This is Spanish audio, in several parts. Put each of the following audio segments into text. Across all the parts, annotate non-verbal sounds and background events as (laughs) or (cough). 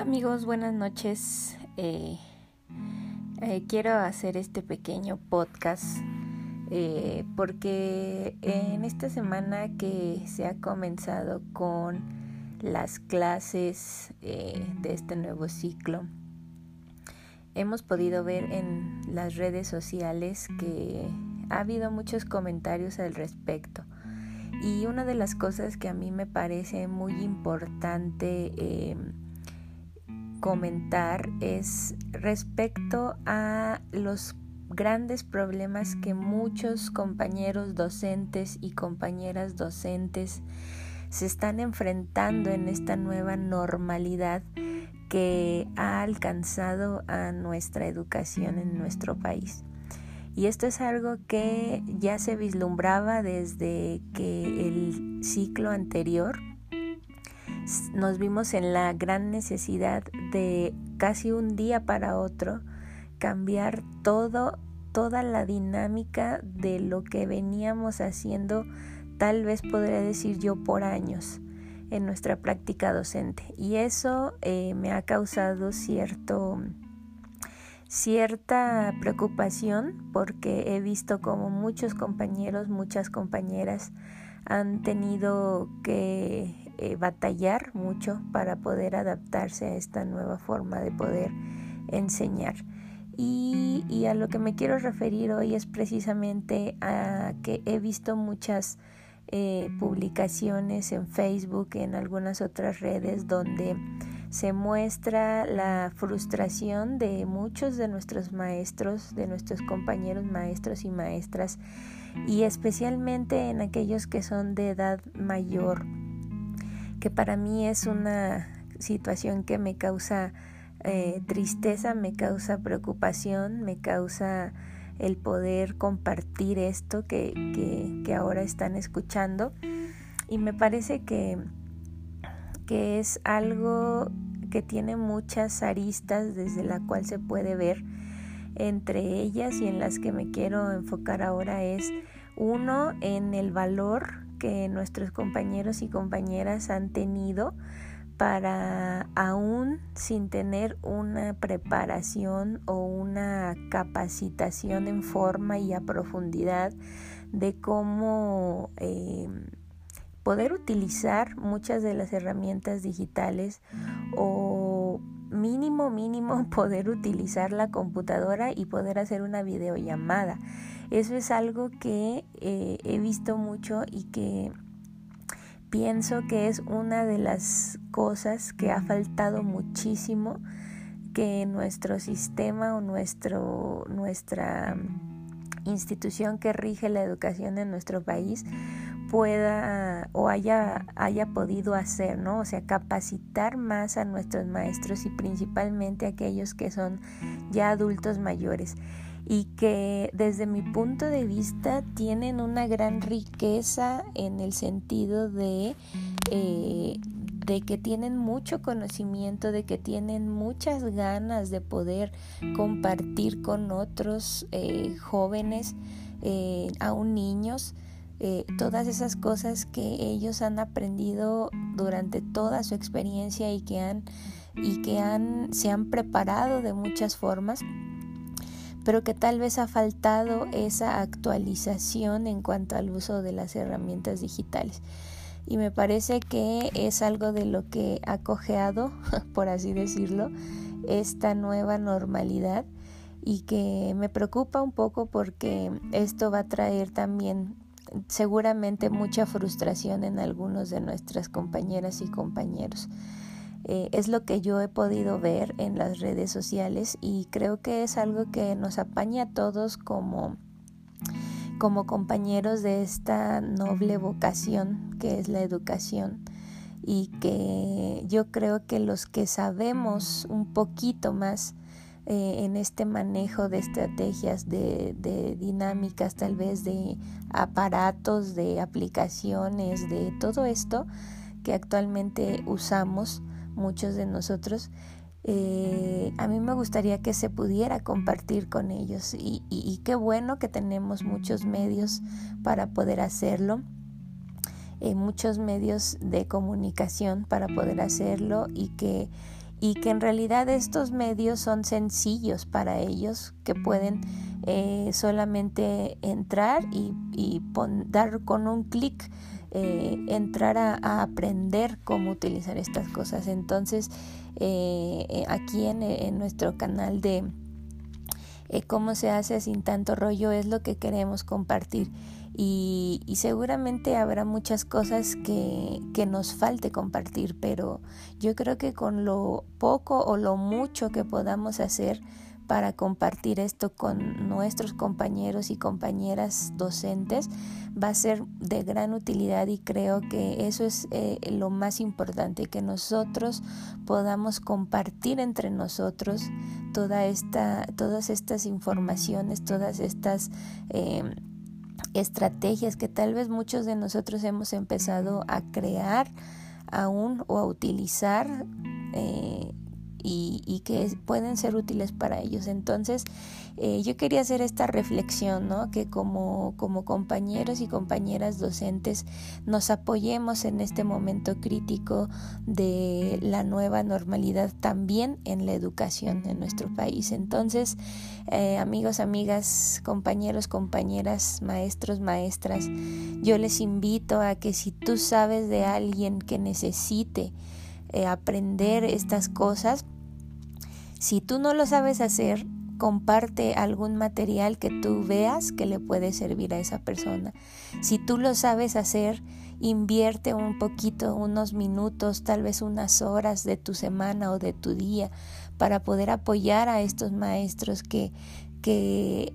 Amigos, buenas noches. Eh, eh, quiero hacer este pequeño podcast eh, porque en esta semana que se ha comenzado con las clases de este nuevo ciclo, hemos podido ver en las redes sociales que ha habido muchos comentarios al respecto. Y una de las cosas que a mí me parece muy importante comentar es respecto a los grandes problemas que muchos compañeros docentes y compañeras docentes se están enfrentando en esta nueva normalidad que ha alcanzado a nuestra educación en nuestro país. Y esto es algo que ya se vislumbraba desde que el ciclo anterior nos vimos en la gran necesidad de casi un día para otro cambiar todo, toda la dinámica de lo que veníamos haciendo, tal vez podría decir yo por años en nuestra práctica docente. Y eso eh, me ha causado cierto cierta preocupación porque he visto como muchos compañeros, muchas compañeras han tenido que eh, batallar mucho para poder adaptarse a esta nueva forma de poder enseñar. Y, a lo que me quiero referir hoy es precisamente a que he visto muchas eh, publicaciones en Facebook, en algunas otras redes, donde se muestra la frustración de muchos de nuestros maestros, de nuestros compañeros maestros y maestras, y especialmente en aquellos que son de edad mayor que para mí es una situación que me causa eh, tristeza, me causa preocupación, me causa el poder compartir esto que, que, ahora están escuchando. Y me parece que, que es algo que tiene muchas aristas desde la cual se puede ver. Entre ellas y en las que me quiero enfocar ahora es uno en el valor que nuestros compañeros y compañeras han tenido para aún sin tener una preparación o una capacitación en forma y a profundidad de cómo eh, poder utilizar muchas de las herramientas digitales o mínimo mínimo (laughs) poder utilizar la computadora y poder hacer una videollamada. Eso es algo que eh, he visto mucho y que pienso que es una de las cosas que ha faltado muchísimo que nuestro sistema o nuestro, nuestra institución que rige la educación en nuestro país pueda o haya, haya podido hacer, ¿no? O sea, capacitar más a nuestros maestros y principalmente a aquellos que son ya adultos mayores y que desde mi punto de vista tienen una gran riqueza en el sentido de, eh, de que tienen mucho conocimiento, de que tienen muchas ganas de poder compartir con otros eh, jóvenes, eh, aún niños, todas esas cosas que ellos han aprendido durante toda su experiencia y que han y que han se han preparado de muchas formas pero que tal vez ha faltado esa actualización en cuanto al uso de las herramientas digitales. Y me parece que es algo de lo que ha cojeado, (laughs) por así decirlo, esta nueva normalidad y que me preocupa un poco porque esto va a traer también seguramente mucha frustración en algunos de nuestras compañeras y compañeros. Eh, es lo que yo he podido ver en las redes sociales y creo que es algo que nos apaña a todos como, como compañeros de esta noble vocación que es la educación y que yo creo que los que sabemos un poquito más eh, en este manejo de estrategias, de, dinámicas, tal vez de aparatos, de aplicaciones, de todo esto que actualmente usamos, muchos de nosotros, eh, a mí me gustaría que se pudiera compartir con ellos. Y, qué bueno que tenemos muchos medios para poder hacerlo, eh, muchos medios de comunicación para poder hacerlo y que, y que en realidad estos medios son sencillos para ellos, que pueden eh, solamente entrar y, dar con un clic, eh, entrar a, aprender cómo utilizar estas cosas. Entonces, eh, aquí en, nuestro canal de cómo se hace sin tanto rollo es lo que queremos compartir y, seguramente habrá muchas cosas que, que, nos falte compartir, pero yo creo que con lo poco o lo mucho que podamos hacer para compartir esto con nuestros compañeros y compañeras docentes va a ser de gran utilidad y creo que eso es eh, lo más importante, que nosotros podamos compartir entre nosotros toda esta, todas estas informaciones, todas estas... Eh, estrategias que tal vez muchos de nosotros hemos empezado a crear aún o a utilizar eh, y, que pueden ser útiles para ellos. Entonces, eh, yo quería hacer esta reflexión, ¿no? Que como, como compañeros y compañeras docentes nos apoyemos en este momento crítico de la nueva normalidad también en la educación en nuestro país. Entonces, eh, amigos, amigas, compañeros, compañeras, maestros, maestras, yo les invito a que si tú sabes de alguien que necesite, eh, aprender estas cosas. Si tú no lo sabes hacer, comparte algún material que tú veas que le puede servir a esa persona. Si tú lo sabes hacer, invierte un poquito, unos minutos, tal vez unas horas de tu semana o de tu día para poder apoyar a estos maestros que, que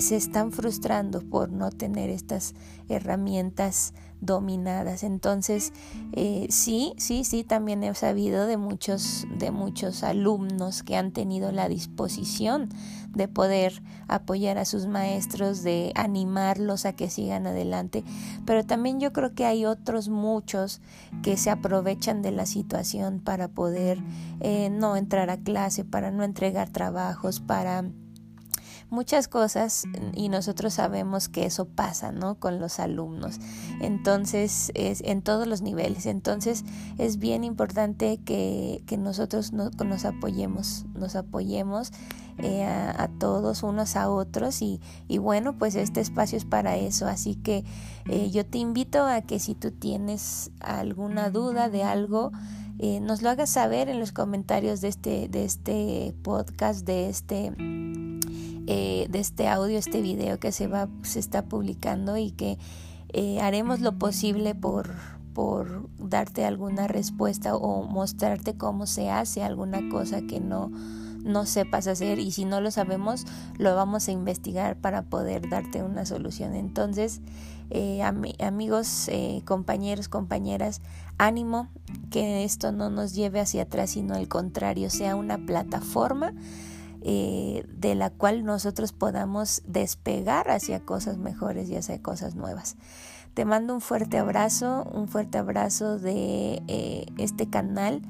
se están frustrando por no tener estas herramientas dominadas. Entonces, eh, sí, sí, sí, también he sabido de muchos, de muchos alumnos que han tenido la disposición de poder apoyar a sus maestros, de animarlos a que sigan adelante. Pero también yo creo que hay otros muchos que se aprovechan de la situación para poder eh, no entrar a clase, para no entregar trabajos, para muchas cosas y nosotros sabemos que eso pasa, ¿no? Con los alumnos. Entonces, es en todos los niveles. Entonces, es bien importante que, que nosotros nos apoyemos, nos apoyemos eh, a, todos unos a otros y, y, bueno, pues este espacio es para eso. Así que eh, yo te invito a que si tú tienes alguna duda de algo, eh, nos lo hagas saber en los comentarios de este, de este podcast, de este eh, de este audio, este video que se va, se está publicando y que eh, haremos lo posible por, por darte alguna respuesta o mostrarte cómo se hace alguna cosa que no, no sepas hacer y si no lo sabemos lo vamos a investigar para poder darte una solución. Entonces, eh, amigos, compañeros, compañeras, ánimo que esto no nos lleve hacia atrás, sino al contrario, sea una plataforma eh, de la cual nosotros podamos despegar hacia cosas mejores y hacia cosas nuevas. Te mando un fuerte abrazo, un fuerte abrazo de eh, este canal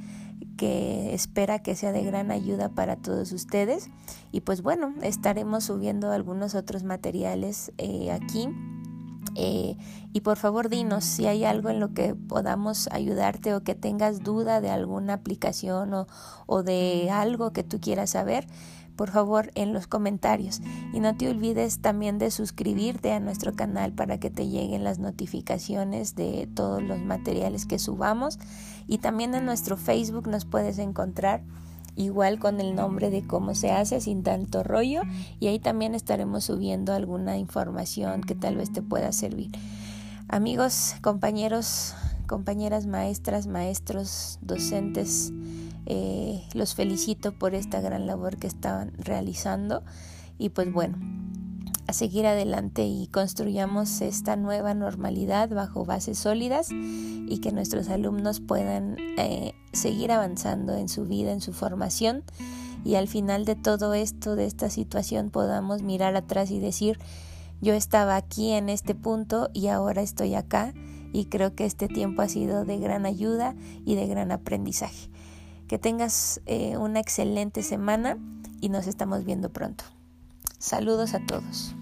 que espera que sea de gran ayuda para todos ustedes. Y pues bueno, estaremos subiendo algunos otros materiales eh, aquí. Y por favor dinos si hay algo en lo que podamos ayudarte o que tengas duda de alguna aplicación o, o de algo que tú quieras saber por favor en los comentarios. Y no te olvides también de suscribirte a nuestro canal para que te lleguen las notificaciones de todos los materiales que subamos. Y también en nuestro Facebook nos puedes encontrar igual con el nombre de cómo se hace sin tanto rollo y ahí también estaremos subiendo alguna información que tal vez te pueda servir. Amigos, compañeros, compañeras maestras, maestros, docentes, eh, los felicito por esta gran labor que estaban realizando y pues bueno, a seguir adelante y construyamos esta nueva normalidad bajo bases sólidas y que nuestros alumnos puedan eh, seguir avanzando en su vida, en su formación y al final de todo esto, de esta situación, podamos mirar atrás y decir, yo estaba aquí en este punto y ahora estoy acá y creo que este tiempo ha sido de gran ayuda y de gran aprendizaje. Que tengas eh, una excelente semana y nos estamos viendo pronto. Saludos a todos.